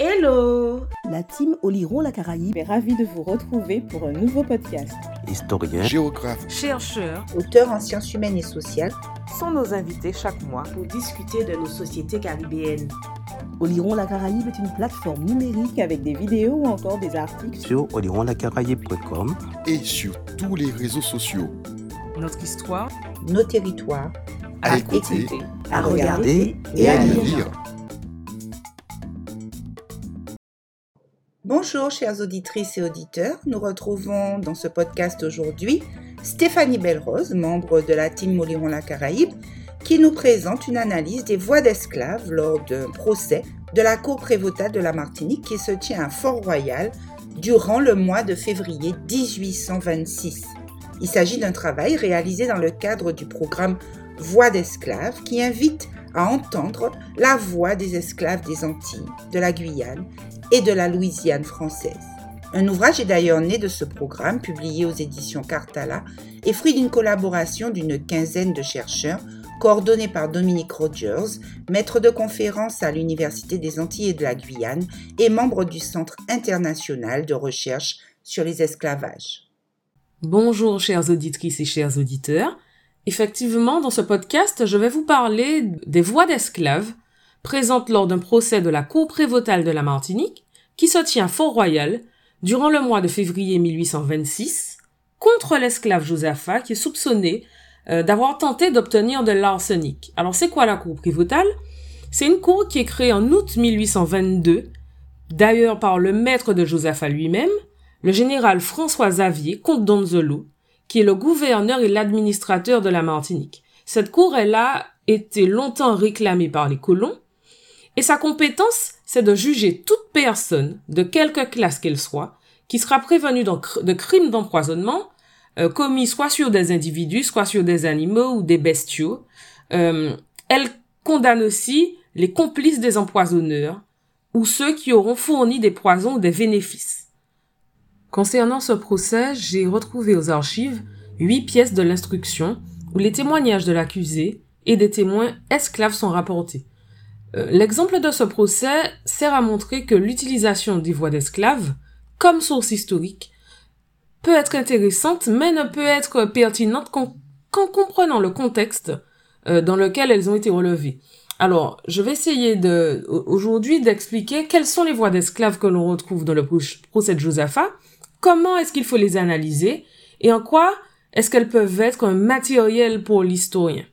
Hello. La team Oliron la Caraïbe est ravie de vous retrouver pour un nouveau podcast. Historien, géographe, chercheurs, auteurs en sciences humaines et sociales. Sont nos invités chaque mois pour discuter de nos sociétés caribéennes. Oliron la Caraïbe est une plateforme numérique avec des vidéos ou encore des articles. Sur olironlacaraïbe.com et sur tous les réseaux sociaux. Notre histoire, nos territoires, à, écouter, à regarder et à lire. Bonjour chères auditrices et auditeurs, nous retrouvons dans ce podcast aujourd'hui Stéphanie Belrose, membre de la team Moliron la Caraïbe, qui nous présente une analyse des voix d'esclaves lors d'un procès de la Cour prévôtale de la Martinique qui se tient à Fort-Royal durant le mois de février 1826. Il s'agit d'un travail réalisé dans le cadre du programme Voix d'esclaves qui invite à entendre la voix des esclaves des Antilles, de la Guyane et de la Louisiane française. Un ouvrage est d'ailleurs né de ce programme, publié aux éditions Cartala, et fruit d'une collaboration d'une quinzaine de chercheurs, coordonnés par Dominique Rogers, maître de conférence à l'Université des Antilles et de la Guyane et membre du Centre international de recherche sur les esclavages. Bonjour chères auditrices et chers auditeurs. Effectivement, dans ce podcast, je vais vous parler des voix d'esclaves présentes lors d'un procès de la Cour prévôtale de la Martinique qui se tient à Fort-Royal durant le mois de février 1826 contre l'esclave Josaphat qui est soupçonné euh, d'avoir tenté d'obtenir de l'arsenic. Alors c'est quoi la Cour prévôtale C'est une cour qui est créée en août 1822, d'ailleurs par le maître de Josaphat lui-même, le général François Xavier, comte d'Onzolo, qui est le gouverneur et l'administrateur de la Martinique. Cette cour, elle a été longtemps réclamée par les colons, et sa compétence, c'est de juger toute personne, de quelque classe qu'elle soit, qui sera prévenue de crimes d'empoisonnement, euh, commis soit sur des individus, soit sur des animaux ou des bestiaux. Euh, elle condamne aussi les complices des empoisonneurs, ou ceux qui auront fourni des poisons ou des bénéfices. Concernant ce procès, j'ai retrouvé aux archives huit pièces de l'instruction où les témoignages de l'accusé et des témoins esclaves sont rapportés. Euh, l'exemple de ce procès sert à montrer que l'utilisation des voix d'esclaves comme source historique peut être intéressante mais ne peut être pertinente qu'en comprenant le contexte euh, dans lequel elles ont été relevées. Alors, je vais essayer de aujourd'hui d'expliquer quelles sont les voix d'esclaves que l'on retrouve dans le procès de Josaphat comment est-ce qu'il faut les analyser et en quoi est-ce qu'elles peuvent être un matériel pour l'historien.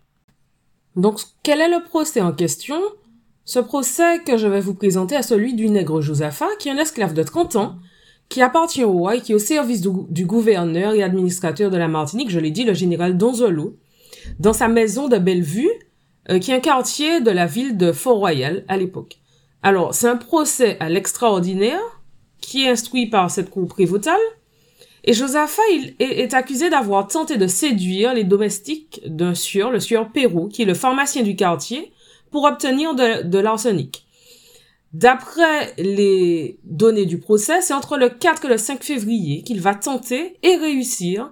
Donc, quel est le procès en question? Ce procès que je vais vous présenter est celui du nègre Josaphat, qui est un esclave de 30 ans, qui appartient au roi et qui est au service du, gouverneur et administrateur de la Martinique, je l'ai dit, le général Donzolo, dans sa maison de Bellevue, euh, qui est un quartier de la ville de Fort-Royal à l'époque. Alors, c'est un procès à l'extraordinaire, qui est instruit par cette cour prévôtale. Et Josaphat il est, accusé d'avoir tenté de séduire les domestiques d'un sieur, le sieur Perrault, qui est le pharmacien du quartier, pour obtenir de, l'arsenic. D'après les données du procès, c'est entre le 4 et le 5 février qu'il va tenter et réussir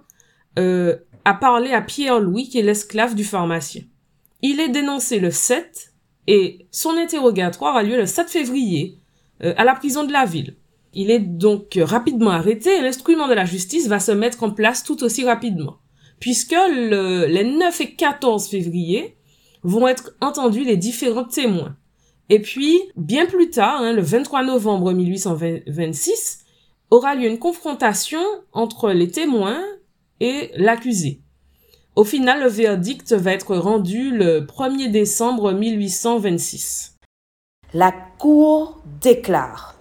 euh, à parler à Pierre-Louis, qui est l'esclave du pharmacien. Il est dénoncé le 7 et son interrogatoire a lieu le 7 février euh, à la prison de la ville. Il est donc rapidement arrêté et l'instrument de la justice va se mettre en place tout aussi rapidement, puisque les 9 et 14 février vont être entendus les différents témoins. Et puis, bien plus tard, hein, le 23 novembre 1826, aura lieu une confrontation entre les témoins et l'accusé. Au final, le verdict va être rendu le 1er décembre 1826. La Cour déclare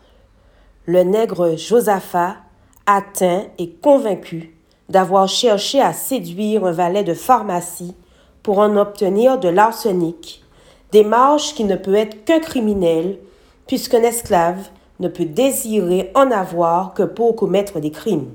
le nègre Josaphat, atteint et convaincu d'avoir cherché à séduire un valet de pharmacie pour en obtenir de l'arsenic, démarche qui ne peut être qu'un criminel, puisqu'un esclave ne peut désirer en avoir que pour commettre des crimes.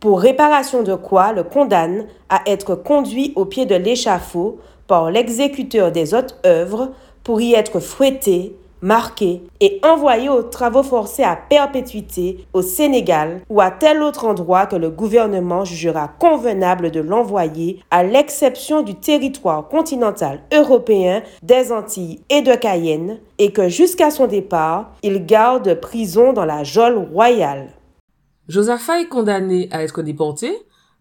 Pour réparation de quoi le condamne à être conduit au pied de l'échafaud par l'exécuteur des hautes œuvres pour y être fouetté marqué et envoyé aux travaux forcés à perpétuité au Sénégal ou à tel autre endroit que le gouvernement jugera convenable de l'envoyer, à l'exception du territoire continental européen, des Antilles et de Cayenne, et que jusqu'à son départ, il garde prison dans la geôle royale. Josaphat est condamné à être déporté,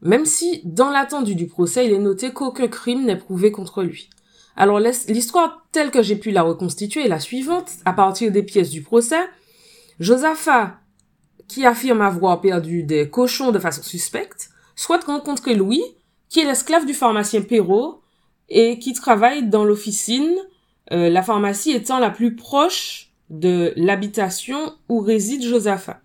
même si, dans l'attendu du procès, il est noté qu'aucun crime n'est prouvé contre lui. Alors l'histoire telle que j'ai pu la reconstituer est la suivante, à partir des pièces du procès. Josaphat, qui affirme avoir perdu des cochons de façon suspecte, souhaite rencontrer Louis, qui est l'esclave du pharmacien Perrault et qui travaille dans l'officine, euh, la pharmacie étant la plus proche de l'habitation où réside Josaphat.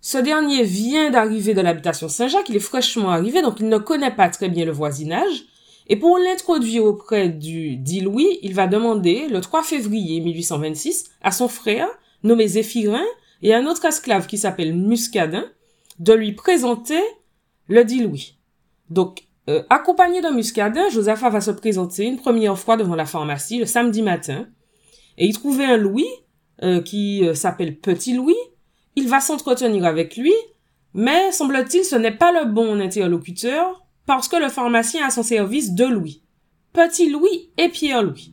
Ce dernier vient d'arriver de l'habitation Saint-Jacques, il est fraîchement arrivé, donc il ne connaît pas très bien le voisinage, et pour l'introduire auprès du dit Louis, il va demander, le 3 février 1826, à son frère, nommé Zéphirin, et à un autre esclave qui s'appelle Muscadin, de lui présenter le dit Louis. Donc, euh, accompagné d'un Muscadin, Josaphat va se présenter une première fois devant la pharmacie le samedi matin, et il trouvait un Louis, euh, qui euh, s'appelle Petit Louis, il va s'entretenir avec lui, mais semble-t-il ce n'est pas le bon interlocuteur parce que le pharmacien a son service deux Louis. Petit Louis et Pierre Louis.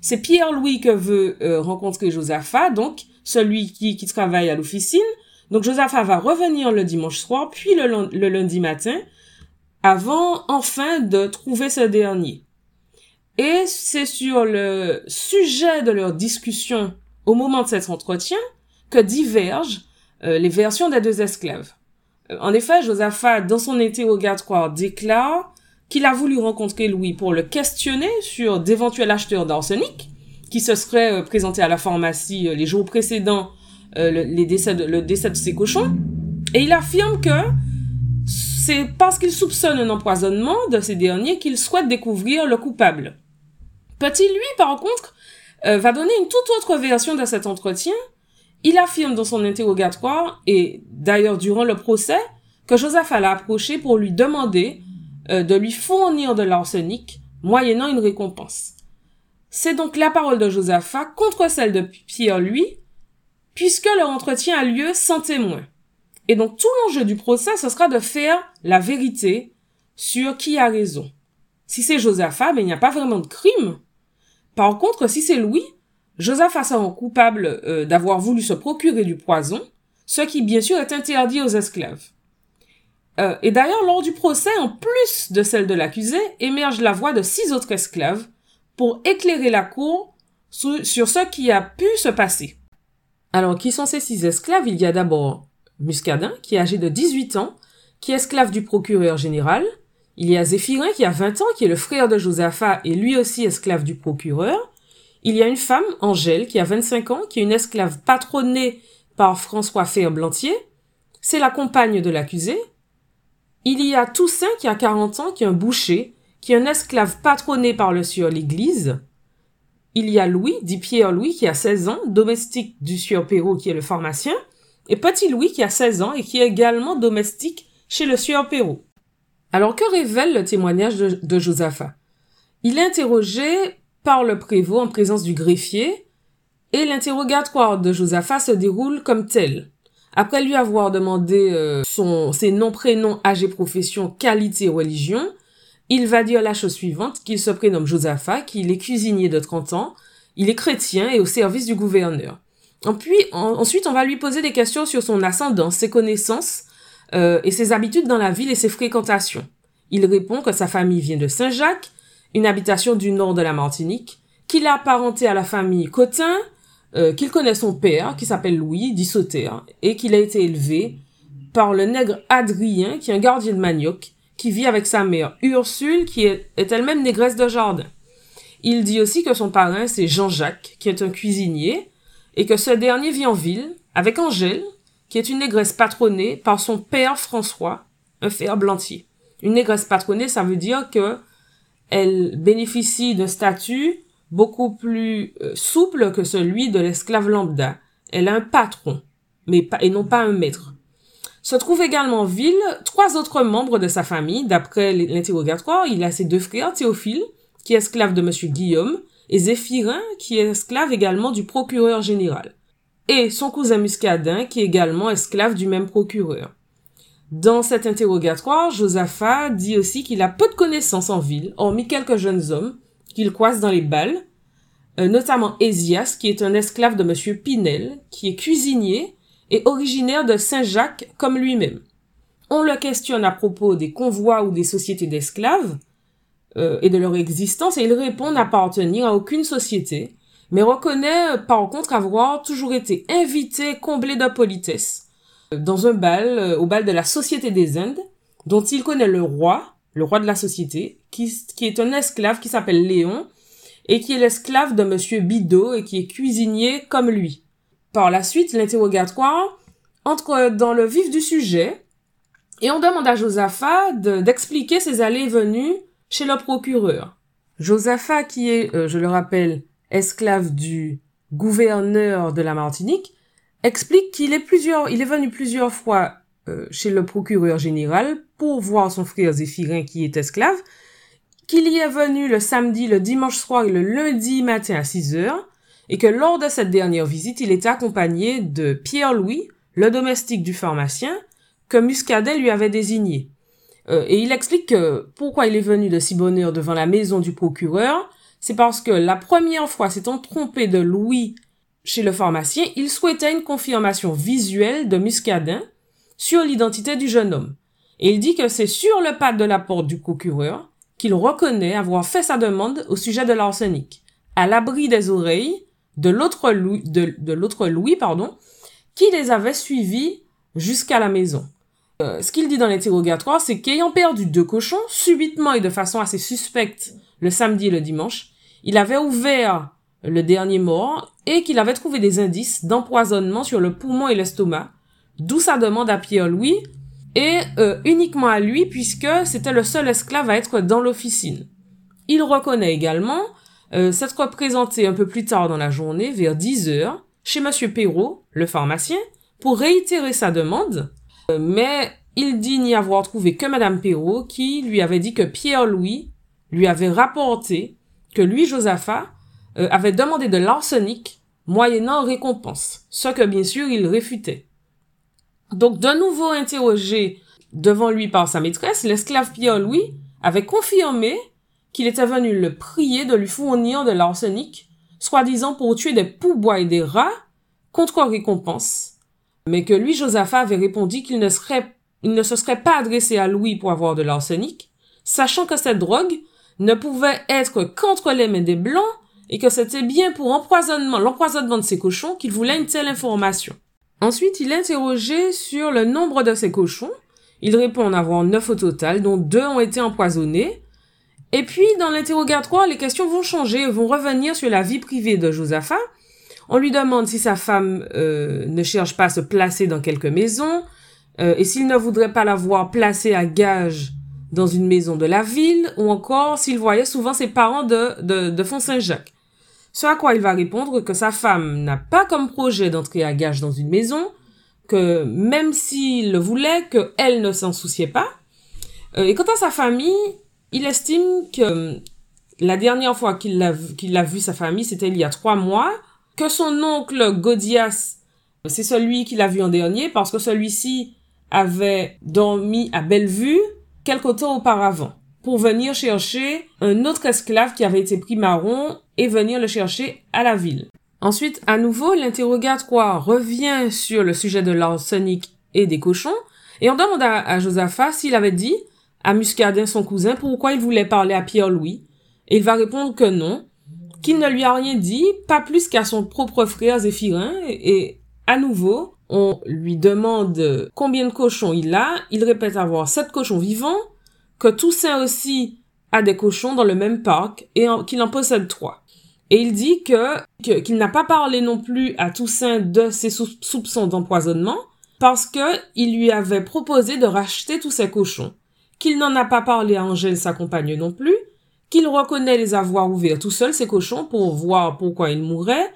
C'est Pierre Louis que veut euh, rencontrer Josaphat, donc celui qui, travaille à l'officine. Donc Josaphat va revenir le dimanche soir, puis le, le lundi matin, avant enfin de trouver ce dernier. Et c'est sur le sujet de leur discussion au moment de cet entretien que divergent euh, les versions des deux esclaves. Euh, en effet, Josaphat, dans son interrogatoire, déclare qu'il a voulu rencontrer Louis pour le questionner sur d'éventuels acheteurs d'arsenic qui se seraient euh, présentés à la pharmacie les jours précédents le, de, le décès de ses cochons. Et il affirme que c'est parce qu'il soupçonne un empoisonnement de ces derniers qu'il souhaite découvrir le coupable. Petit, lui, par contre, va donner une toute autre version de cet entretien il affirme dans son interrogatoire, et d'ailleurs durant le procès, que Josaphat l'a approché pour lui demander euh, de lui fournir de l'arsenic, moyennant une récompense. C'est donc la parole de Josaphat contre celle de Pierre lui, puisque leur entretien a lieu sans témoin. Et donc tout l'enjeu du procès, ce sera de faire la vérité sur qui a raison. Si c'est Josaphat, mais il n'y a pas vraiment de crime. Par contre, si c'est Louis, Joseph rend coupable euh, d'avoir voulu se procurer du poison, ce qui bien sûr est interdit aux esclaves. Euh, et d'ailleurs, lors du procès, en plus de celle de l'accusé, émerge la voix de six autres esclaves pour éclairer la cour sur, sur ce qui a pu se passer. Alors, qui sont ces six esclaves? Il y a d'abord Muscadin, qui est âgé de 18 ans, qui est esclave du procureur général. Il y a Zéphirin, qui a 20 ans, qui est le frère de Josaphat et lui aussi esclave du procureur. Il y a une femme, Angèle, qui a 25 ans, qui est une esclave patronnée par François Ferblantier. C'est la compagne de l'accusé. Il y a Toussaint, qui a 40 ans, qui est un boucher, qui est un esclave patronné par le sieur l'Église. Il y a Louis, dit Pierre-Louis, qui a 16 ans, domestique du sieur Perrault, qui est le pharmacien. Et Petit Louis, qui a 16 ans et qui est également domestique chez le sieur Perrault. Alors que révèle le témoignage de, de Josaphat? Il est interrogé par le prévôt en présence du greffier, et l'interrogatoire de Josaphat se déroule comme tel. Après lui avoir demandé euh, son, ses noms, prénoms, âge et profession, qualité, religion, il va dire la chose suivante, qu'il se prénomme Josaphat, qu'il est cuisinier de 30 ans, il est chrétien et au service du gouverneur. Ensuite, on va lui poser des questions sur son ascendance, ses connaissances euh, et ses habitudes dans la ville et ses fréquentations. Il répond que sa famille vient de Saint-Jacques, une habitation du nord de la Martinique, qu'il a apparenté à la famille Cotin, euh, qu'il connaît son père, qui s'appelle Louis, dit Sauter, et qu'il a été élevé par le nègre Adrien, qui est un gardien de manioc, qui vit avec sa mère Ursule, qui est, elle-même négresse de jardin. Il dit aussi que son parrain, c'est Jean-Jacques, qui est un cuisinier, et que ce dernier vit en ville, avec Angèle, qui est une négresse patronnée par son père François, un fer blantier. Une négresse patronnée, ça veut dire que elle bénéficie d'un statut beaucoup plus euh, souple que celui de l'esclave lambda. Elle a un patron, mais pas, et non pas un maître. Se trouvent également en ville trois autres membres de sa famille. D'après l'interrogatoire, il a ses deux frères, Théophile, qui est esclave de monsieur Guillaume, et Zéphirin, qui est esclave également du procureur général, et son cousin Muscadin, qui est également esclave du même procureur. Dans cet interrogatoire, Josaphat dit aussi qu'il a peu de connaissances en ville, hormis quelques jeunes hommes qu'il croise dans les balles, euh, notamment Ésias, qui est un esclave de monsieur Pinel, qui est cuisinier et originaire de Saint-Jacques comme lui-même. On le questionne à propos des convois ou des sociétés d'esclaves euh, et de leur existence et il répond n'appartenir à aucune société, mais reconnaît par contre avoir toujours été invité comblé de politesse dans un bal, au bal de la Société des Indes, dont il connaît le roi, le roi de la société, qui, qui est un esclave qui s'appelle Léon, et qui est l'esclave de monsieur Bidot et qui est cuisinier comme lui. Par la suite, l'interrogatoire entre dans le vif du sujet et on demande à Josaphat d'expliquer ses allées et venues chez le procureur. Josaphat, qui est, euh, je le rappelle, esclave du gouverneur de la Martinique, explique qu'il est plusieurs, il est venu plusieurs fois euh, chez le procureur général pour voir son frère Zéphirin qui est esclave qu'il y est venu le samedi, le dimanche soir et le lundi matin à 6 heures, et que lors de cette dernière visite, il était accompagné de Pierre-Louis, le domestique du pharmacien, que Muscadet lui avait désigné. Euh, et il explique que pourquoi il est venu de si bonne heure devant la maison du procureur, c'est parce que la première fois s'étant trompé de Louis chez le pharmacien, il souhaitait une confirmation visuelle de Muscadin sur l'identité du jeune homme. Et il dit que c'est sur le pas de la porte du procureur qu'il reconnaît avoir fait sa demande au sujet de l'arsenic, à l'abri des oreilles de l'autre Louis, de, l'autre Louis, pardon, qui les avait suivis jusqu'à la maison. Euh, ce qu'il dit dans l'interrogatoire, c'est qu'ayant perdu deux cochons, subitement et de façon assez suspecte, le samedi et le dimanche, il avait ouvert le dernier mort et qu'il avait trouvé des indices d'empoisonnement sur le poumon et l'estomac, d'où sa demande à Pierre-Louis et euh, uniquement à lui puisque c'était le seul esclave à être dans l'officine. Il reconnaît également euh, s'être présenté un peu plus tard dans la journée, vers 10 heures, chez monsieur Perrault, le pharmacien, pour réitérer sa demande, euh, mais il dit n'y avoir trouvé que madame Perrault qui lui avait dit que Pierre-Louis lui avait rapporté que lui, Josaphat, avait demandé de l'arsenic moyennant récompense, ce que bien sûr il réfutait. Donc, de nouveau interrogé devant lui par sa maîtresse, l'esclave Pierre-Louis avait confirmé qu'il était venu le prier de lui fournir de l'arsenic, soi-disant pour tuer des poux-bois et des rats, contre récompense. Mais que lui, Josaphat, avait répondu qu'il ne serait, il ne se serait pas adressé à Louis pour avoir de l'arsenic, sachant que cette drogue ne pouvait être qu'entre les mains des Blancs et que c'était bien pour empoisonnement, l'empoisonnement de ses cochons qu'il voulait une telle information. Ensuite, il est interrogé sur le nombre de ses cochons. Il répond en avoir neuf au total, dont deux ont été empoisonnés. Et puis, dans l'interrogatoire, les questions vont changer vont revenir sur la vie privée de Josaphat. On lui demande si sa femme euh, ne cherche pas à se placer dans quelque maison, euh, et s'il ne voudrait pas la voir placée à gage dans une maison de la ville, ou encore s'il voyait souvent ses parents de, de, de Font-Saint-Jacques. Ce à quoi il va répondre que sa femme n'a pas comme projet d'entrer à gage dans une maison, que même s'il le voulait, qu'elle ne s'en souciait pas. Euh, et quant à sa famille, il estime que euh, la dernière fois qu'il a, vu sa famille, c'était il y a trois mois, que son oncle Godias, c'est celui qu'il a vu en dernier, parce que celui-ci avait dormi à Bellevue quelque temps auparavant pour venir chercher un autre esclave qui avait été pris marron et venir le chercher à la ville. Ensuite, à nouveau, l'interrogatoire revient sur le sujet de l'arsenic et des cochons, et on demande à, Josaphat s'il avait dit à Muscadin, son cousin, pourquoi il voulait parler à Pierre-Louis, et il va répondre que non, qu'il ne lui a rien dit, pas plus qu'à son propre frère Zéphirin, et à nouveau, on lui demande combien de cochons il a, il répète avoir sept cochons vivants, que Toussaint aussi a des cochons dans le même parc et qu'il en possède trois. Et il dit que qu'il n'a pas parlé non plus à Toussaint de ses soupçons d'empoisonnement parce que il lui avait proposé de racheter tous ses cochons, qu'il n'en a pas parlé à Angèle sa compagne non plus, qu'il reconnaît les avoir ouverts tout seul ses cochons pour voir pourquoi il mourait,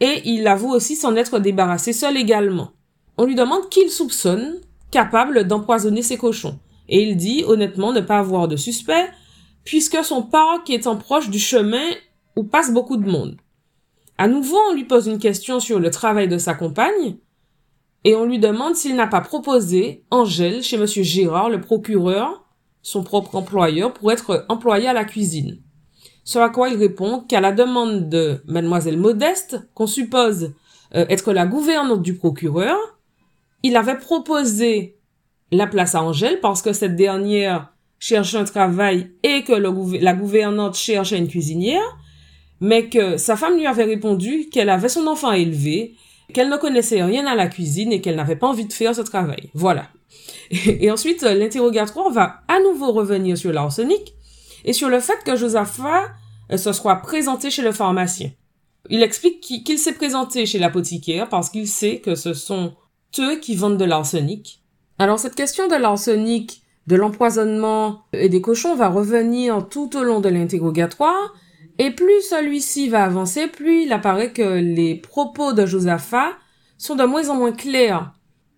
et il avoue aussi s'en être débarrassé seul également. On lui demande qu'il soupçonne capable d'empoisonner ses cochons et il dit honnêtement ne pas avoir de suspect, puisque son parc étant proche du chemin où passe beaucoup de monde. À nouveau, on lui pose une question sur le travail de sa compagne, et on lui demande s'il n'a pas proposé Angèle chez monsieur Gérard, le procureur, son propre employeur, pour être employé à la cuisine. Ce à quoi il répond qu'à la demande de mademoiselle Modeste, qu'on suppose euh, être la gouvernante du procureur, il avait proposé la place à Angèle parce que cette dernière cherche un travail et que la gouvernante cherche une cuisinière, mais que sa femme lui avait répondu qu'elle avait son enfant élevé, qu'elle ne connaissait rien à la cuisine et qu'elle n'avait pas envie de faire ce travail. Voilà. Et, ensuite, l'interrogatoire va à nouveau revenir sur l'arsenic et sur le fait que Josaphat euh, se soit présenté chez le pharmacien. Il explique qu'il s'est présenté chez l'apothicaire parce qu'il sait que ce sont eux qui vendent de l'arsenic. Alors cette question de l'arsenic, de l'empoisonnement et des cochons va revenir tout au long de l'interrogatoire, et plus celui-ci va avancer, plus il apparaît que les propos de Josaphat sont de moins en moins clairs.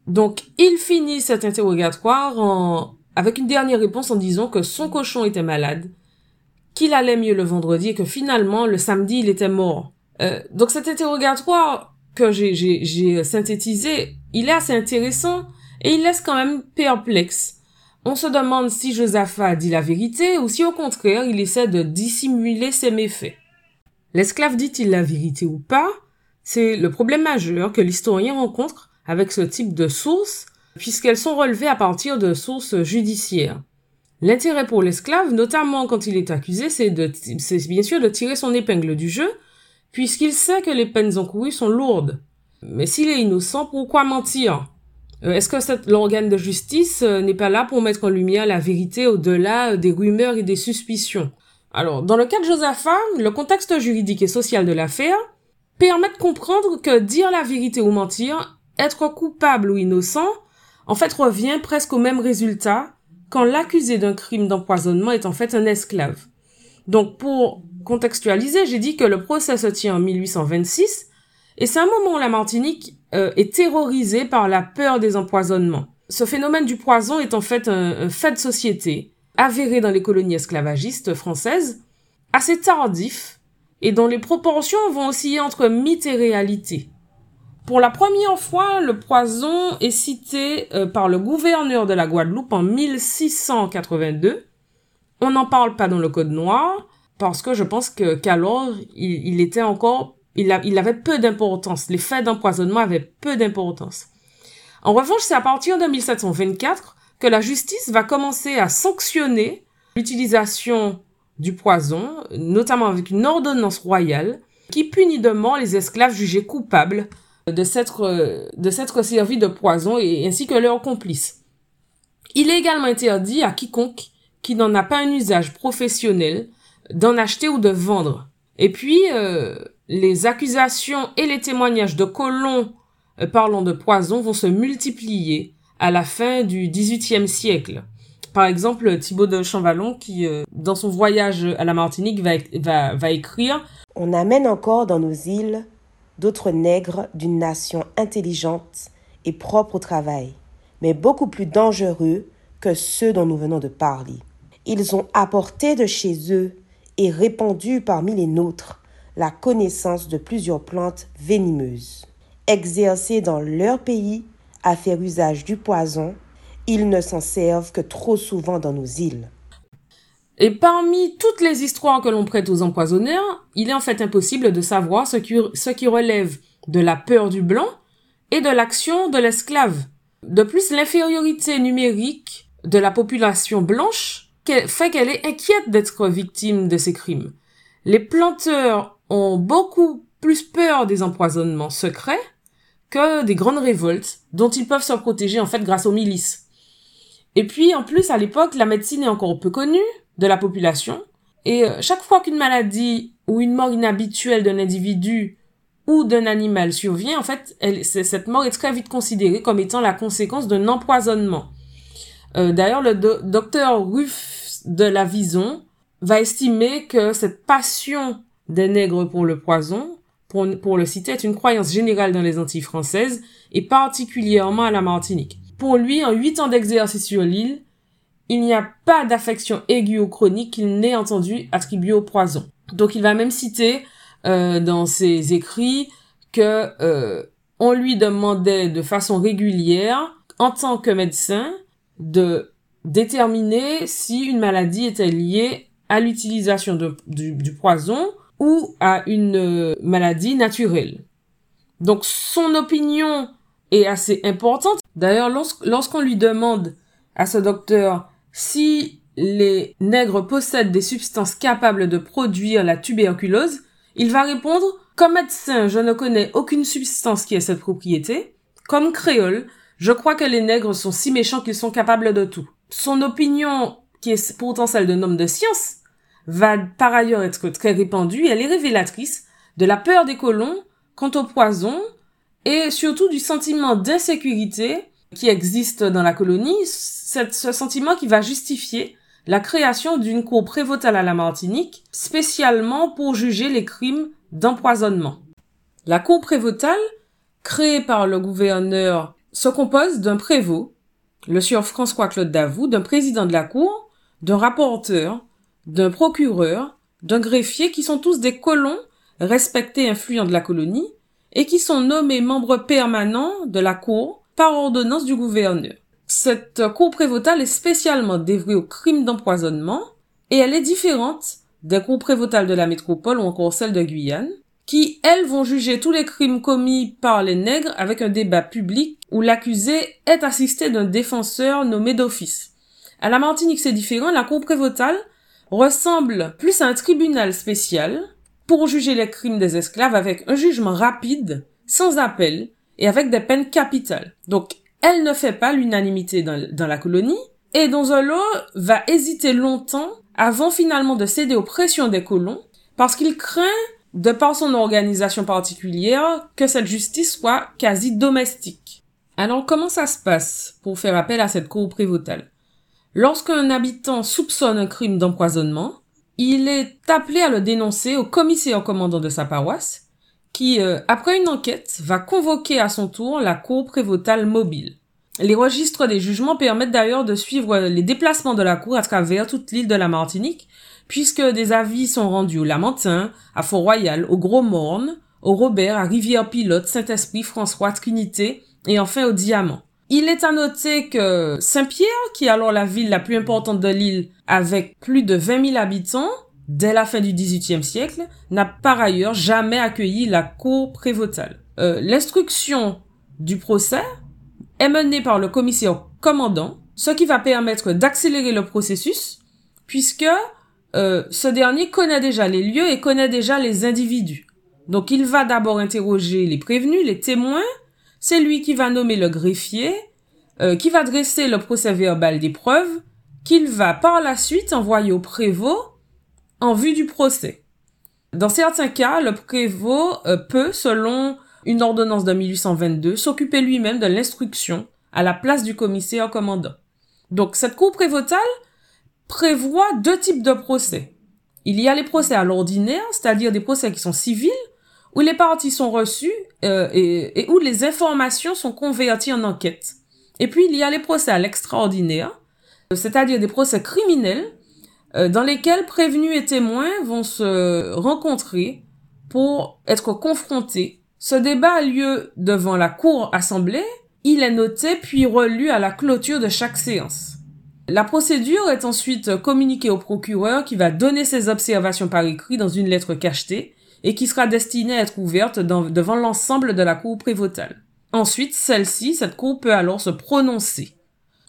Donc il finit cet interrogatoire en... avec une dernière réponse en disant que son cochon était malade, qu'il allait mieux le vendredi et que finalement le samedi il était mort. Euh, donc cet interrogatoire que j'ai synthétisé, il est assez intéressant et il laisse quand même perplexe. On se demande si Josaphat dit la vérité ou si au contraire il essaie de dissimuler ses méfaits. L'esclave dit-il la vérité ou pas? C'est le problème majeur que l'historien rencontre avec ce type de sources puisqu'elles sont relevées à partir de sources judiciaires. L'intérêt pour l'esclave, notamment quand il est accusé, c'est bien sûr de tirer son épingle du jeu, puisqu'il sait que les peines encourues sont lourdes. Mais s'il est innocent, pourquoi mentir? Est-ce que l'organe de justice euh, n'est pas là pour mettre en lumière la vérité au-delà euh, des rumeurs et des suspicions? Alors, dans le cas de Josaphat, le contexte juridique et social de l'affaire permet de comprendre que dire la vérité ou mentir, être coupable ou innocent, en fait revient presque au même résultat quand l'accusé d'un crime d'empoisonnement est en fait un esclave. Donc pour contextualiser, j'ai dit que le procès se tient en 1826 et c'est un moment où la Martinique euh, est terrorisée par la peur des empoisonnements. Ce phénomène du poison est en fait un, fait de société avéré dans les colonies esclavagistes françaises, assez tardif et dont les proportions vont osciller entre mythe et réalité. Pour la première fois, le poison est cité euh, par le gouverneur de la Guadeloupe en 1682. On n'en parle pas dans le Code noir parce que je pense que qu'alors il, était encore, il, avait peu d'importance. Les faits d'empoisonnement avaient peu d'importance. En revanche, c'est à partir de 1724 que la justice va commencer à sanctionner l'utilisation du poison, notamment avec une ordonnance royale qui punit de mort les esclaves jugés coupables de s'être de s'être servis de poison et ainsi que leurs complices. Il est également interdit à quiconque qui n'en a pas un usage professionnel d'en acheter ou de vendre. Et puis euh, les accusations et les témoignages de colons euh, parlant de poison vont se multiplier à la fin du XVIIIe siècle. Par exemple, Thibaut de Champvallon, qui, euh, dans son voyage à la Martinique, va écrire On amène encore dans nos îles d'autres nègres d'une nation intelligente et propre au travail, mais beaucoup plus dangereux que ceux dont nous venons de parler. Ils ont apporté de chez eux et répandu parmi les nôtres la connaissance de plusieurs plantes venimeuses. Exercés dans leur pays à faire usage du poison, ils ne s'en servent que trop souvent dans nos îles. Et parmi toutes les histoires que l'on prête aux empoisonneurs, il est en fait impossible de savoir ce qui, ce qui relève de la peur du blanc et de l'action de l'esclave. De plus, l'infériorité numérique de la population blanche fait qu'elle est inquiète d'être victime de ces crimes. Les planteurs ont beaucoup plus peur des empoisonnements secrets que des grandes révoltes dont ils peuvent se protéger en fait grâce aux milices. Et puis en plus à l'époque la médecine est encore peu connue, de la population. Et euh, chaque fois qu'une maladie ou une mort inhabituelle d'un individu ou d'un animal survient, en fait, elle, cette mort est très vite considérée comme étant la conséquence d'un empoisonnement. Euh, D'ailleurs, le docteur Ruff de la Vison va estimer que cette passion des nègres pour le poison, pour, le citer, est une croyance générale dans les Antilles françaises et particulièrement à la Martinique. Pour lui, en huit ans d'exercice sur l'île, il n'y a pas d'affection aiguë ou chronique qu'il n'ait entendu attribuer au poison. Donc il va même citer euh, dans ses écrits que euh, on lui demandait de façon régulière, en tant que médecin, de déterminer si une maladie était liée à l'utilisation du, poison ou à une euh, maladie naturelle. Donc son opinion est assez importante. D'ailleurs, lorsqu'on lui demande à ce docteur si les nègres possèdent des substances capables de produire la tuberculose, il va répondre Comme médecin, je ne connais aucune substance qui ait cette propriété. Comme créole, je crois que les nègres sont si méchants qu'ils sont capables de tout. Son opinion, qui est pourtant celle d'un homme de science, va par ailleurs être très répandue elle est révélatrice de la peur des colons quant au poison et surtout du sentiment d'insécurité qui existe dans la colonie, ce sentiment qui va justifier la création d'une cour prévotale à la Martinique, spécialement pour juger les crimes d'empoisonnement. La cour prévotale, créée par le gouverneur, se compose d'un prévôt, le sieur François-Claude Davout, d'un président de la cour, d'un rapporteur, d'un procureur, d'un greffier qui sont tous des colons respectés et influents de la colonie et qui sont nommés membres permanents de la cour par ordonnance du gouverneur. Cette cour prévotale est spécialement dévouée aux crimes d'empoisonnement et elle est différente des cours prévotales de la métropole ou encore celles de Guyane, qui, elles, vont juger tous les crimes commis par les nègres avec un débat public où l'accusé est assisté d'un défenseur nommé d'office. À la Martinique, c'est différent. La cour prévotale ressemble plus à un tribunal spécial pour juger les crimes des esclaves avec un jugement rapide, sans appel et avec des peines capitales. Donc, elle ne fait pas l'unanimité dans, la colonie, et Donzolo va hésiter longtemps avant finalement de céder aux pressions des colons, parce qu'il craint, de par son organisation particulière, que cette justice soit quasi domestique. Alors comment ça se passe pour faire appel à cette cour prévotale? Lorsqu'un habitant soupçonne un crime d'empoisonnement, il est appelé à le dénoncer au commissaire commandant de sa paroisse, qui, euh, après une enquête, va convoquer à son tour la cour prévotale mobile. Les registres des jugements permettent d'ailleurs de suivre les déplacements de la cour à travers toute l'île de la Martinique, puisque des avis sont rendus au Lamentin, à Fort-Royal, au Gros-Morne, au Robert, à Rivière-Pilote, Saint-Esprit, François, Trinité, et enfin au Diamant. Il est à noter que Saint-Pierre, qui est alors la ville la plus importante de l'île avec plus de 20 000 habitants, dès la fin du XVIIIe siècle, n'a par ailleurs jamais accueilli la cour prévotale. Euh, L'instruction du procès est menée par le commissaire commandant, ce qui va permettre d'accélérer le processus, puisque euh, ce dernier connaît déjà les lieux et connaît déjà les individus. Donc il va d'abord interroger les prévenus, les témoins, c'est lui qui va nommer le greffier, euh, qui va dresser le procès verbal des preuves, qu'il va par la suite envoyer au prévôt en vue du procès. Dans certains cas, le prévôt euh, peut, selon une ordonnance de 1822, s'occuper lui-même de l'instruction à la place du commissaire commandant. Donc cette cour prévotale prévoit deux types de procès. Il y a les procès à l'ordinaire, c'est-à-dire des procès qui sont civils, où les parties sont reçues euh, et, où les informations sont converties en enquête. Et puis il y a les procès à l'extraordinaire, c'est-à-dire des procès criminels euh, dans lesquels prévenus et témoins vont se rencontrer pour être confrontés. Ce débat a lieu devant la cour assemblée, il est noté puis relu à la clôture de chaque séance. La procédure est ensuite communiquée au procureur qui va donner ses observations par écrit dans une lettre cachetée et qui sera destinée à être ouverte devant l'ensemble de la cour prévotale. Ensuite, celle-ci, cette cour peut alors se prononcer.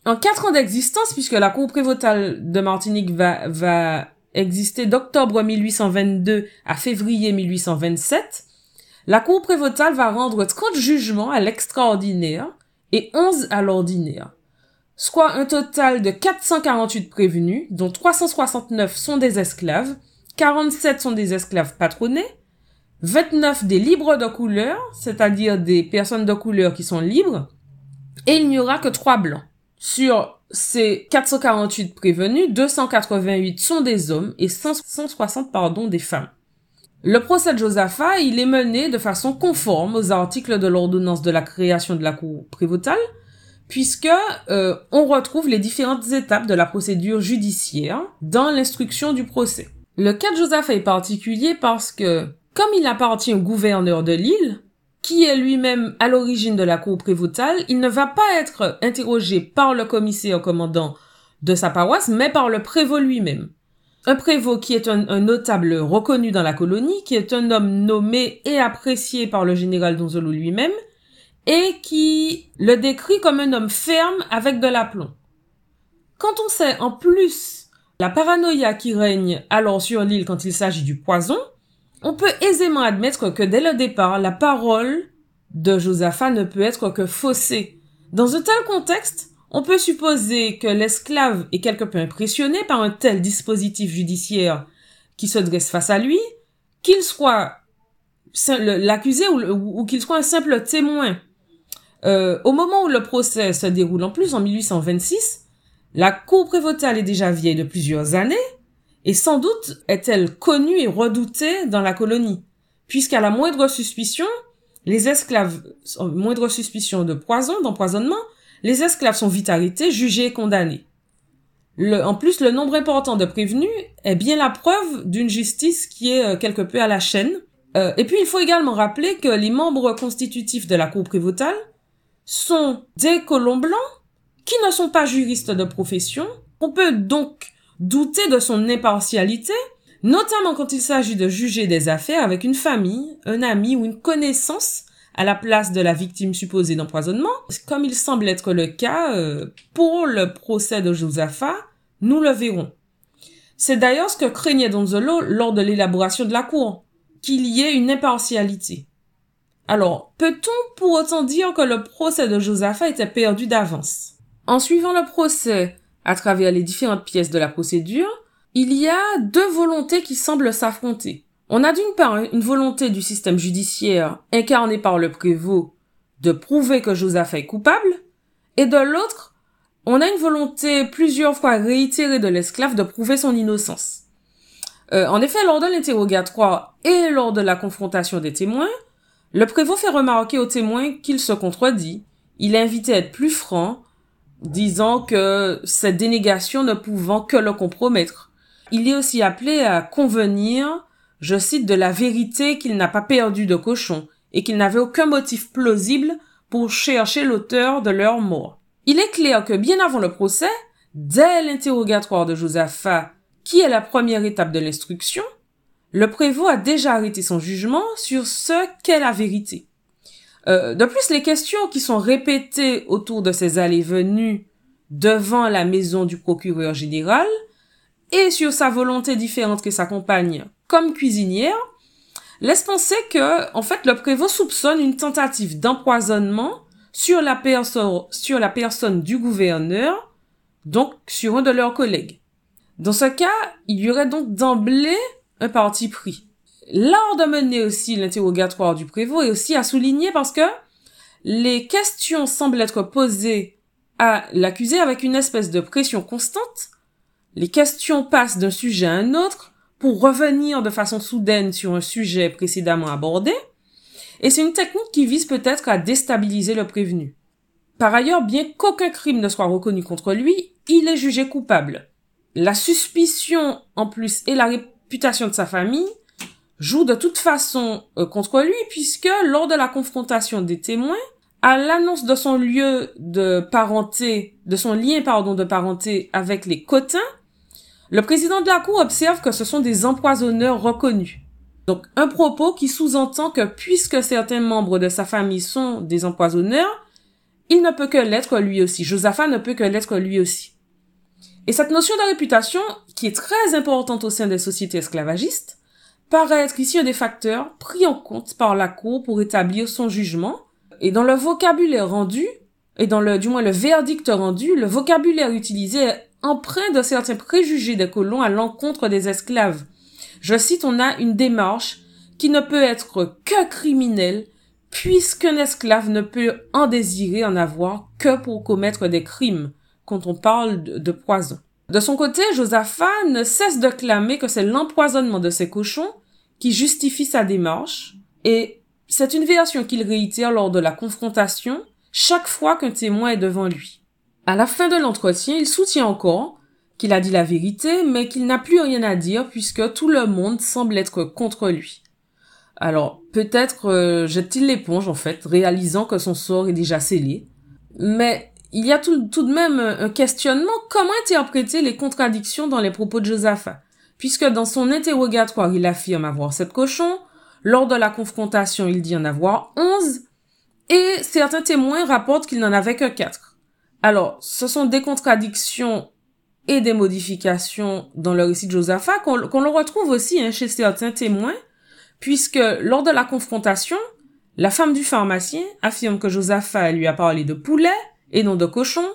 En quatre ans d'existence, puisque la Cour prévotale de Martinique va, va exister d'octobre 1822 à février 1827, la Cour prévotale va rendre 30 jugements à l'extraordinaire et 11 à l'ordinaire, soit un total de 448 prévenus, dont 369 sont des esclaves, 47 sont des esclaves patronnés, 29 des libres de couleur, c'est-à-dire des personnes de couleur qui sont libres, et il n'y aura que 3 blancs. Sur ces 448 prévenus, 288 sont des hommes et 160 pardon, des femmes. Le procès de Josaphat, il est mené de façon conforme aux articles de l'ordonnance de la création de la cour prévotale, puisque euh, on retrouve les différentes étapes de la procédure judiciaire dans l'instruction du procès. Le cas de Josaphat est particulier parce que, comme il appartient au gouverneur de l'île, qui est lui-même à l'origine de la cour prévôtale, il ne va pas être interrogé par le commissaire commandant de sa paroisse, mais par le prévôt lui-même. Un prévôt qui est un, notable reconnu dans la colonie, qui est un homme nommé et apprécié par le général Donzolo lui-même, et qui le décrit comme un homme ferme avec de l'aplomb. Quand on sait en plus la paranoïa qui règne alors sur l'île quand il s'agit du poison, on peut aisément admettre que dès le départ, la parole de Josaphat ne peut être que faussée. Dans un tel contexte, on peut supposer que l'esclave est quelque peu impressionné par un tel dispositif judiciaire qui se dresse face à lui, qu'il soit l'accusé ou, qu'il soit un simple témoin. Euh, au moment où le procès se déroule en plus, en 1826, la cour prévôtale est déjà vieille de plusieurs années, et sans doute est-elle connue et redoutée dans la colonie, puisqu'à la moindre suspicion, les esclaves, moindre suspicion de poison, d'empoisonnement, les esclaves sont vite arrêtés, jugés et condamnés. en plus, le nombre important de prévenus est bien la preuve d'une justice qui est euh, quelque peu à la chaîne. Euh, et puis, il faut également rappeler que les membres constitutifs de la cour prévôtale sont des colons blancs qui ne sont pas juristes de profession. On peut donc douter de son impartialité, notamment quand il s'agit de juger des affaires avec une famille, un ami ou une connaissance à la place de la victime supposée d'empoisonnement, comme il semble être le cas euh, pour le procès de Josaphat, nous le verrons. C'est d'ailleurs ce que craignait Donzolo lors de l'élaboration de la cour, qu'il y ait une impartialité. Alors, peut-on pour autant dire que le procès de Josaphat était perdu d'avance? En suivant le procès à travers les différentes pièces de la procédure, il y a deux volontés qui semblent s'affronter. On a d'une part une volonté du système judiciaire incarné par le prévôt de prouver que Josaphat est coupable, et de l'autre, on a une volonté plusieurs fois réitérée de l'esclave de prouver son innocence. Euh, en effet, lors de l'interrogatoire et lors de la confrontation des témoins, le prévôt fait remarquer aux témoins qu'il se contredit. Il invitait à être plus franc, disant que cette dénégation ne pouvant que le compromettre. Il est aussi appelé à convenir je cite, de la vérité qu'il n'a pas perdu de cochon et qu'il n'avait aucun motif plausible pour chercher l'auteur de leur mort. Il est clair que bien avant le procès, dès l'interrogatoire de Josaphat, qui est la première étape de l'instruction, le prévôt a déjà arrêté son jugement sur ce qu'est la vérité. Euh, de plus, les questions qui sont répétées autour de ces allées-venues devant la maison du procureur général et sur sa volonté différente que sa compagne comme cuisinière, laisse penser que, en fait, le prévôt soupçonne une tentative d'empoisonnement sur la personne du gouverneur, donc sur un de leurs collègues. Dans ce cas, il y aurait donc d'emblée un parti pris. L'art de mener aussi l'interrogatoire du prévôt est aussi à souligner parce que les questions semblent être posées à l'accusé avec une espèce de pression constante. Les questions passent d'un sujet à un autre, pour revenir de façon soudaine sur un sujet précédemment abordé, et c'est une technique qui vise peut-être à déstabiliser le prévenu. Par ailleurs, bien qu'aucun crime ne soit reconnu contre lui, il est jugé coupable. La suspicion, en plus, et la réputation de sa famille jouent de toute façon euh, contre lui, puisque lors de la confrontation des témoins, à l'annonce de son lieu de parenté, de son lien, pardon, de parenté avec les Cotins, le président de la Cour observe que ce sont des empoisonneurs reconnus. Donc un propos qui sous-entend que puisque certains membres de sa famille sont des empoisonneurs, il ne peut que l'être lui aussi. Josaphat ne peut que l'être lui aussi. Et cette notion de réputation, qui est très importante au sein des sociétés esclavagistes, paraît être ici un des facteurs pris en compte par la Cour pour établir son jugement. Et dans le vocabulaire rendu, et dans le, du moins le verdict rendu, le vocabulaire utilisé est empreint de certains préjugés des colons à l'encontre des esclaves. Je cite, on a une démarche qui ne peut être que criminelle, puisqu'un esclave ne peut en désirer en avoir que pour commettre des crimes, quand on parle de, poison. De son côté, Josaphat ne cesse de clamer que c'est l'empoisonnement de ses cochons qui justifie sa démarche, et c'est une version qu'il réitère lors de la confrontation chaque fois qu'un témoin est devant lui. À la fin de l'entretien, il soutient encore qu'il a dit la vérité, mais qu'il n'a plus rien à dire puisque tout le monde semble être contre lui. Alors, peut-être euh, jette-t-il l'éponge en fait, réalisant que son sort est déjà scellé. Mais il y a tout, de même un questionnement. Comment interpréter les contradictions dans les propos de Josaphat, puisque dans son interrogatoire il affirme avoir sept cochons, lors de la confrontation il dit en avoir onze, et certains témoins rapportent qu'il n'en avait que quatre. Alors, ce sont des contradictions et des modifications dans le récit de Josaphat qu'on retrouve aussi hein, chez certains témoins, puisque lors de la confrontation, la femme du pharmacien affirme que Josaphat lui a parlé de poulet et non de cochon.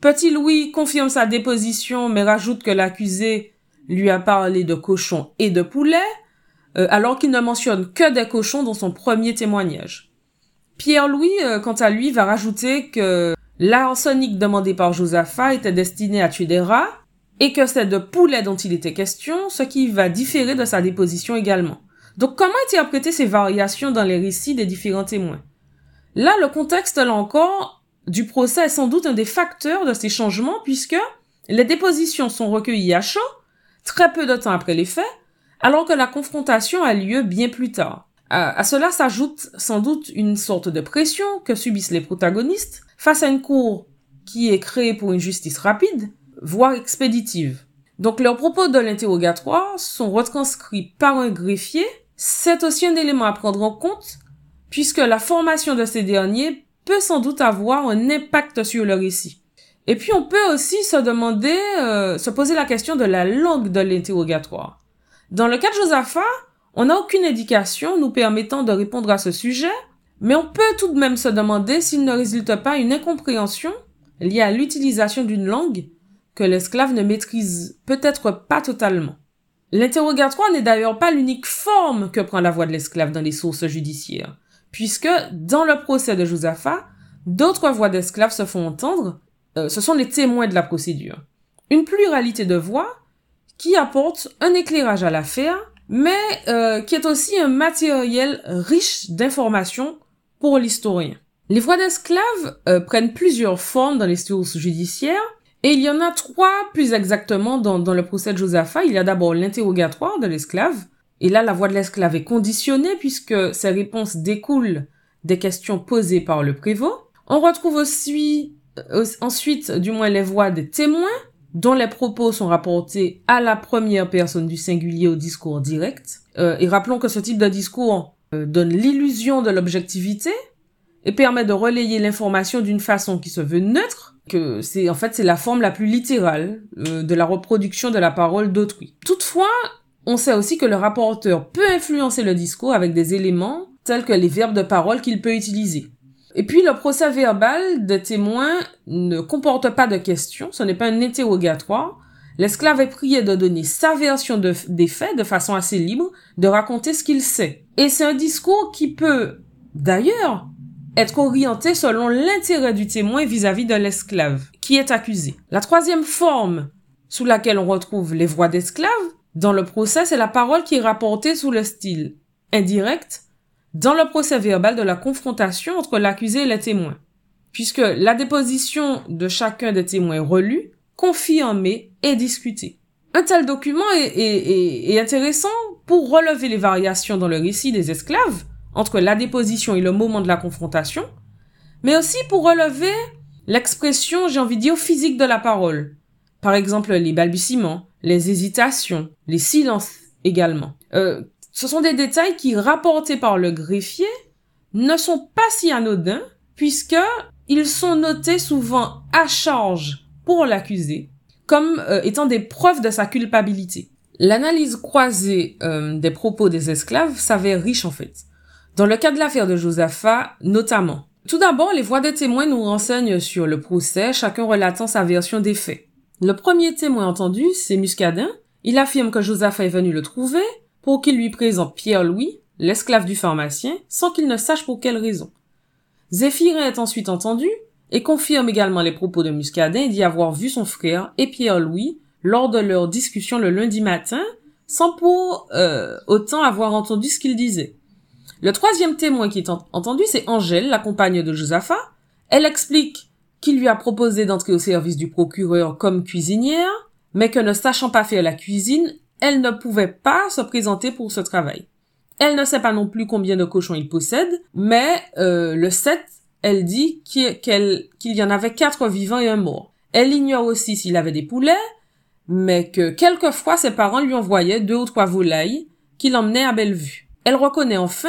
Petit Louis confirme sa déposition mais rajoute que l'accusé lui a parlé de cochon et de poulet, euh, alors qu'il ne mentionne que des cochons dans son premier témoignage. Pierre-Louis, euh, quant à lui, va rajouter que l'arsenic demandé par Josaphat était destiné à tuer des rats et que c'est de poulet dont il était question, ce qui va différer de sa déposition également. Donc comment interpréter ces variations dans les récits des différents témoins? Là, le contexte, là encore, du procès est sans doute un des facteurs de ces changements puisque les dépositions sont recueillies à chaud, très peu de temps après les faits, alors que la confrontation a lieu bien plus tard. À, cela s'ajoute sans doute une sorte de pression que subissent les protagonistes face à une cour qui est créée pour une justice rapide, voire expéditive. Donc leurs propos de l'interrogatoire sont retranscrits par un greffier c'est aussi un élément à prendre en compte, puisque la formation de ces derniers peut sans doute avoir un impact sur le récit. Et puis on peut aussi se demander, euh, se poser la question de la langue de l'interrogatoire. Dans le cas de Josaphat, on n'a aucune indication nous permettant de répondre à ce sujet, mais on peut tout de même se demander s'il ne résulte pas une incompréhension liée à l'utilisation d'une langue que l'esclave ne maîtrise peut-être pas totalement. L'interrogatoire n'est d'ailleurs pas l'unique forme que prend la voix de l'esclave dans les sources judiciaires, puisque dans le procès de Josaphat, d'autres voix d'esclaves se font entendre, euh, ce sont les témoins de la procédure. Une pluralité de voix qui apporte un éclairage à l'affaire, mais euh, qui est aussi un matériel riche d'informations pour l'historien. Les voix d'esclaves euh, prennent plusieurs formes dans les sources judiciaires, et il y en a trois plus exactement dans, dans le procès de Josaphat. Il y a d'abord l'interrogatoire de l'esclave. Et là, la voix de l'esclave est conditionnée puisque ses réponses découlent des questions posées par le prévôt. On retrouve aussi, euh, ensuite, du moins, les voix des témoins dont les propos sont rapportés à la première personne du singulier au discours direct. Euh, et rappelons que ce type de discours euh, donne l'illusion de l'objectivité et permet de relayer l'information d'une façon qui se veut neutre, que c'est en fait c'est la forme la plus littérale euh, de la reproduction de la parole d'autrui. Toutefois, on sait aussi que le rapporteur peut influencer le discours avec des éléments tels que les verbes de parole qu'il peut utiliser. Et puis le procès verbal des témoins ne comporte pas de questions, ce n'est pas un interrogatoire. L'esclave est prié de donner sa version des faits de façon assez libre, de raconter ce qu'il sait. Et c'est un discours qui peut, d'ailleurs, être orienté selon l'intérêt du témoin vis-à-vis de l'esclave qui est accusé. La troisième forme sous laquelle on retrouve les voix d'esclaves dans le procès, c'est la parole qui est rapportée sous le style indirect dans le procès verbal de la confrontation entre l'accusé et le témoin, puisque la déposition de chacun des témoins est relue, confirmée et discutée. Un tel document est intéressant pour relever les variations dans le récit des esclaves, entre la déposition et le moment de la confrontation, mais aussi pour relever l'expression, j'ai envie de dire, physique de la parole. Par exemple, les balbutiements, les hésitations, les silences également. Euh, ce sont des détails qui, rapportés par le greffier, ne sont pas si anodins, puisque ils sont notés souvent à charge pour l'accusé, comme euh, étant des preuves de sa culpabilité. L'analyse croisée euh, des propos des esclaves s'avère riche en fait. Dans le cas de l'affaire de Josaphat, notamment. Tout d'abord, les voix des témoins nous renseignent sur le procès, chacun relatant sa version des faits. Le premier témoin entendu, c'est Muscadin. Il affirme que Josaphat est venu le trouver pour qu'il lui présente Pierre-Louis, l'esclave du pharmacien, sans qu'il ne sache pour quelle raison. Zéphirin est ensuite entendu et confirme également les propos de Muscadin d'y avoir vu son frère et Pierre-Louis lors de leur discussion le lundi matin, sans pour euh, autant avoir entendu ce qu'il disait. Le troisième témoin qui est entendu, c'est Angèle, la compagne de Josaphat. Elle explique qu'il lui a proposé d'entrer au service du procureur comme cuisinière. mais que ne sachant pas faire la cuisine, elle ne pouvait pas se présenter pour ce travail. Elle ne sait pas non plus combien de cochons il possède, mais euh, le 7, elle dit qu'il y en avait quatre vivants et un mort. Elle ignore aussi s'il avait des poulets, mais que quelquefois ses parents lui envoyaient deux ou trois volailles qu'il emmenait à Bellevue. Elle reconnaît enfin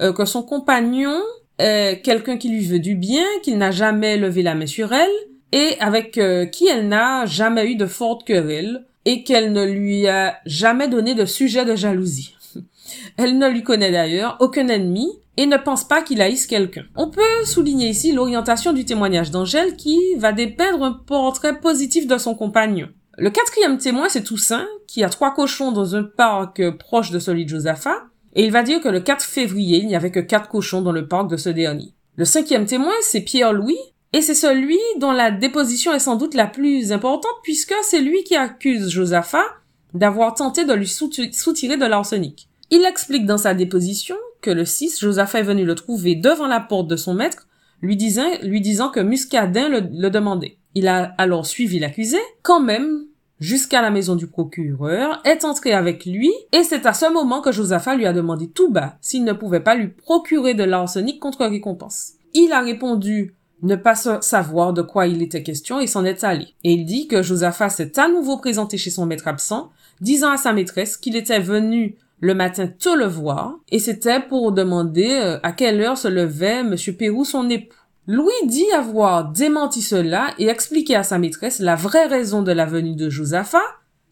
euh, que son compagnon est quelqu'un qui lui veut du bien, qu'il n'a jamais levé la main sur elle, et avec euh, qui elle n'a jamais eu de forte querelle, et qu'elle ne lui a jamais donné de sujet de jalousie. Elle ne lui connaît d'ailleurs aucun ennemi et ne pense pas qu'il haïsse quelqu'un. On peut souligner ici l'orientation du témoignage d'Angèle qui va dépeindre un portrait positif de son compagnon. Le quatrième témoin, c'est Toussaint, qui a trois cochons dans un parc proche de celui de Josaphat, et il va dire que le 4 février, il n'y avait que quatre cochons dans le parc de ce dernier. Le cinquième témoin, c'est Pierre-Louis, et c'est celui dont la déposition est sans doute la plus importante puisque c'est lui qui accuse Josaphat d'avoir tenté de lui soutirer de l'arsenic. Il explique dans sa déposition que le 6, Josaphat est venu le trouver devant la porte de son maître, lui disant, que Muscadin le demandait. Il a alors suivi l'accusé, quand même, jusqu'à la maison du procureur, est entré avec lui, et c'est à ce moment que Josaphat lui a demandé tout bas s'il ne pouvait pas lui procurer de l'arsenic contre récompense. Il a répondu ne pas savoir de quoi il était question et s'en est allé. Et il dit que Josaphat s'est à nouveau présenté chez son maître absent, disant à sa maîtresse qu'il était venu le matin tôt le voir, et c'était pour demander euh, à quelle heure se levait monsieur Pérou son époux. Louis dit avoir démenti cela et expliqué à sa maîtresse la vraie raison de la venue de Josaphat,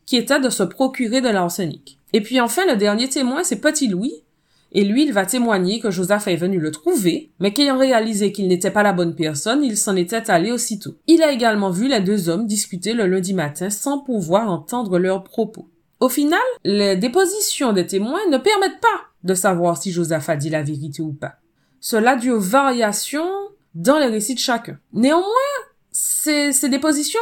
qui était de se procurer de l'arsenic. Et puis enfin, le dernier témoin, c'est Petit Louis, et lui, il va témoigner que Josaphat est venu le trouver, mais qu'ayant réalisé qu'il n'était pas la bonne personne, il s'en était allé aussitôt. Il a également vu les deux hommes discuter le lundi matin sans pouvoir entendre leurs propos. Au final, les dépositions des témoins ne permettent pas de savoir si Josaphat dit la vérité ou pas. Cela dû aux variations dans les récits de chacun. Néanmoins, ces, ces dépositions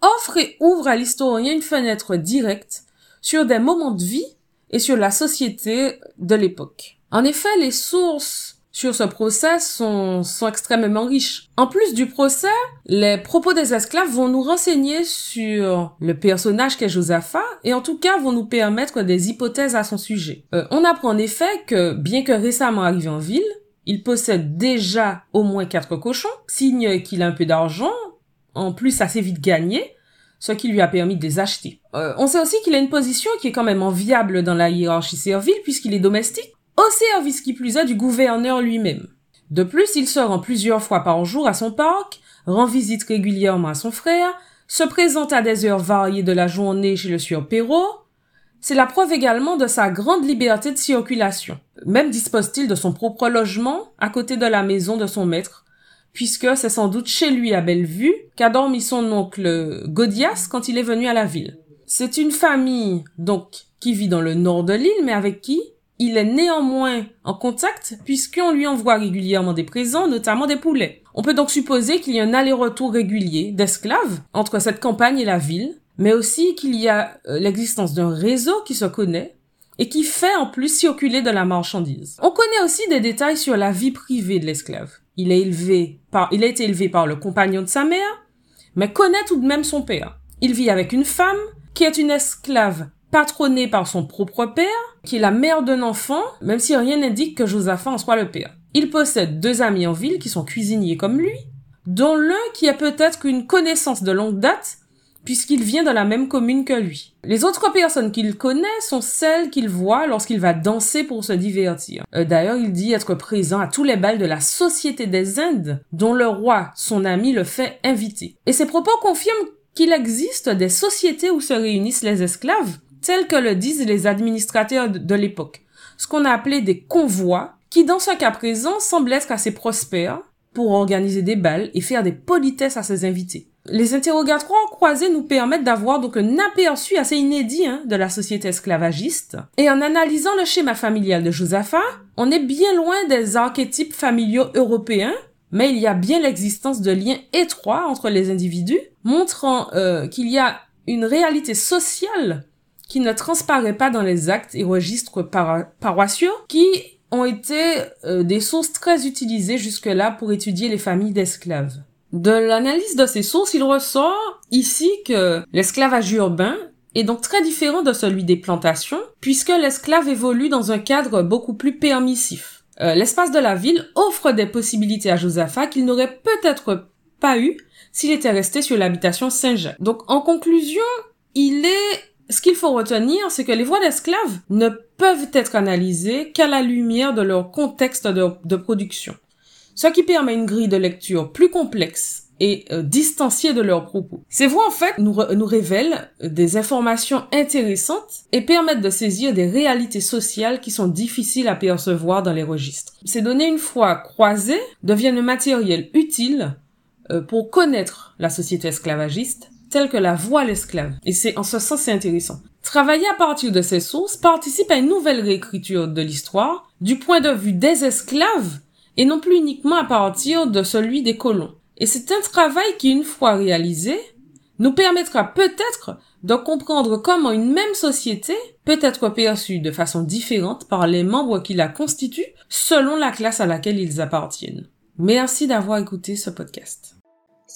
offrent et ouvrent à l'historien une fenêtre directe sur des moments de vie et sur la société de l'époque. En effet, les sources sur ce procès sont, sont extrêmement riches. En plus du procès, les propos des esclaves vont nous renseigner sur le personnage qu'est Josaphat et en tout cas vont nous permettre des hypothèses à son sujet. Euh, on apprend en effet que, bien que récemment arrivé en ville, il possède déjà au moins quatre cochons, signe qu'il a un peu d'argent, en plus assez vite gagné, ce qui lui a permis de les acheter. Euh, on sait aussi qu'il a une position qui est quand même enviable dans la hiérarchie servile puisqu'il est domestique au service qui plus est du gouverneur lui-même. De plus, il se rend plusieurs fois par jour à son parc, rend visite régulièrement à son frère, se présente à des heures variées de la journée chez le sieur Perrault. C'est la preuve également de sa grande liberté de circulation. Même dispose-t-il de son propre logement à côté de la maison de son maître, puisque c'est sans doute chez lui à Bellevue qu'a dormi son oncle Godias quand il est venu à la ville. C'est une famille, donc, qui vit dans le nord de l'île, mais avec qui il est néanmoins en contact puisqu'on lui envoie régulièrement des présents, notamment des poulets. On peut donc supposer qu'il y a un aller-retour régulier d'esclaves entre cette campagne et la ville, mais aussi qu'il y a euh, l'existence d'un réseau qui se connaît et qui fait en plus circuler de la marchandise. On connaît aussi des détails sur la vie privée de l'esclave. Il est élevé par, il a été élevé par le compagnon de sa mère, mais connaît tout de même son père. Il vit avec une femme qui est une esclave patronnée par son propre père, qui est la mère d'un enfant, même si rien n'indique que Josaphat en soit le père. Il possède deux amis en ville qui sont cuisiniers comme lui, dont l'un qui a peut-être une connaissance de longue date, puisqu'il vient de la même commune que lui. Les autres personnes qu'il connaît sont celles qu'il voit lorsqu'il va danser pour se divertir. Euh, d'ailleurs, il dit être présent à tous les bals de la Société des Indes, dont le roi, son ami, le fait inviter. Et ses propos confirment qu'il existe des sociétés où se réunissent les esclaves, tels que le disent les administrateurs de l'époque, ce qu'on a appelé des convois, qui dans ce cas présent semblent être assez prospères pour organiser des balles et faire des politesses à ses invités. Les interrogatoires croisés nous permettent d'avoir donc un aperçu assez inédit hein, de la société esclavagiste. Et en analysant le schéma familial de Josaphat, on est bien loin des archétypes familiaux européens, mais il y a bien l'existence de liens étroits entre les individus, montrant euh, qu'il y a une réalité sociale qui ne transparaît pas dans les actes et registres paroissiaux, qui ont été euh, des sources très utilisées jusque-là pour étudier les familles d'esclaves. De l'analyse de ces sources, il ressort ici que l'esclavage urbain est donc très différent de celui des plantations, puisque l'esclave évolue dans un cadre beaucoup plus permissif. Euh, l'espace de la ville offre des possibilités à Josaphat qu'il n'aurait peut-être pas eu s'il était resté sur l'habitation Saint-Jacques. Donc en conclusion, il est ce qu'il faut retenir, c'est que les voix d'esclaves ne peuvent être analysées qu'à la lumière de leur contexte de, production, ce qui permet une grille de lecture plus complexe et euh, distanciée de leurs propos. Ces voix, en fait, nous, révèlent des informations intéressantes et permettent de saisir des réalités sociales qui sont difficiles à percevoir dans les registres. Ces données, une fois croisées, deviennent un matériel utile euh, pour connaître la société esclavagiste telle que la voix l'esclave. Et c'est en ce sens c'est intéressant. Travailler à partir de ces sources participe à une nouvelle réécriture de l'histoire du point de vue des esclaves et non plus uniquement à partir de celui des colons. Et c'est un travail qui, une fois réalisé, nous permettra peut-être de comprendre comment une même société peut être perçue de façon différente par les membres qui la constituent selon la classe à laquelle ils appartiennent. Merci d'avoir écouté ce podcast.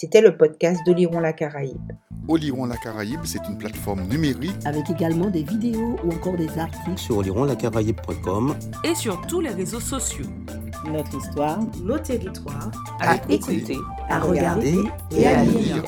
C'était le podcast d'Oliron la Caraïbe. Oliron la Caraïbe, c'est une plateforme numérique avec également des vidéos ou encore des articles sur olironlacaraïbe.com et sur tous les réseaux sociaux. Notre histoire, nos territoires, à, écouter, à regarder et à lire.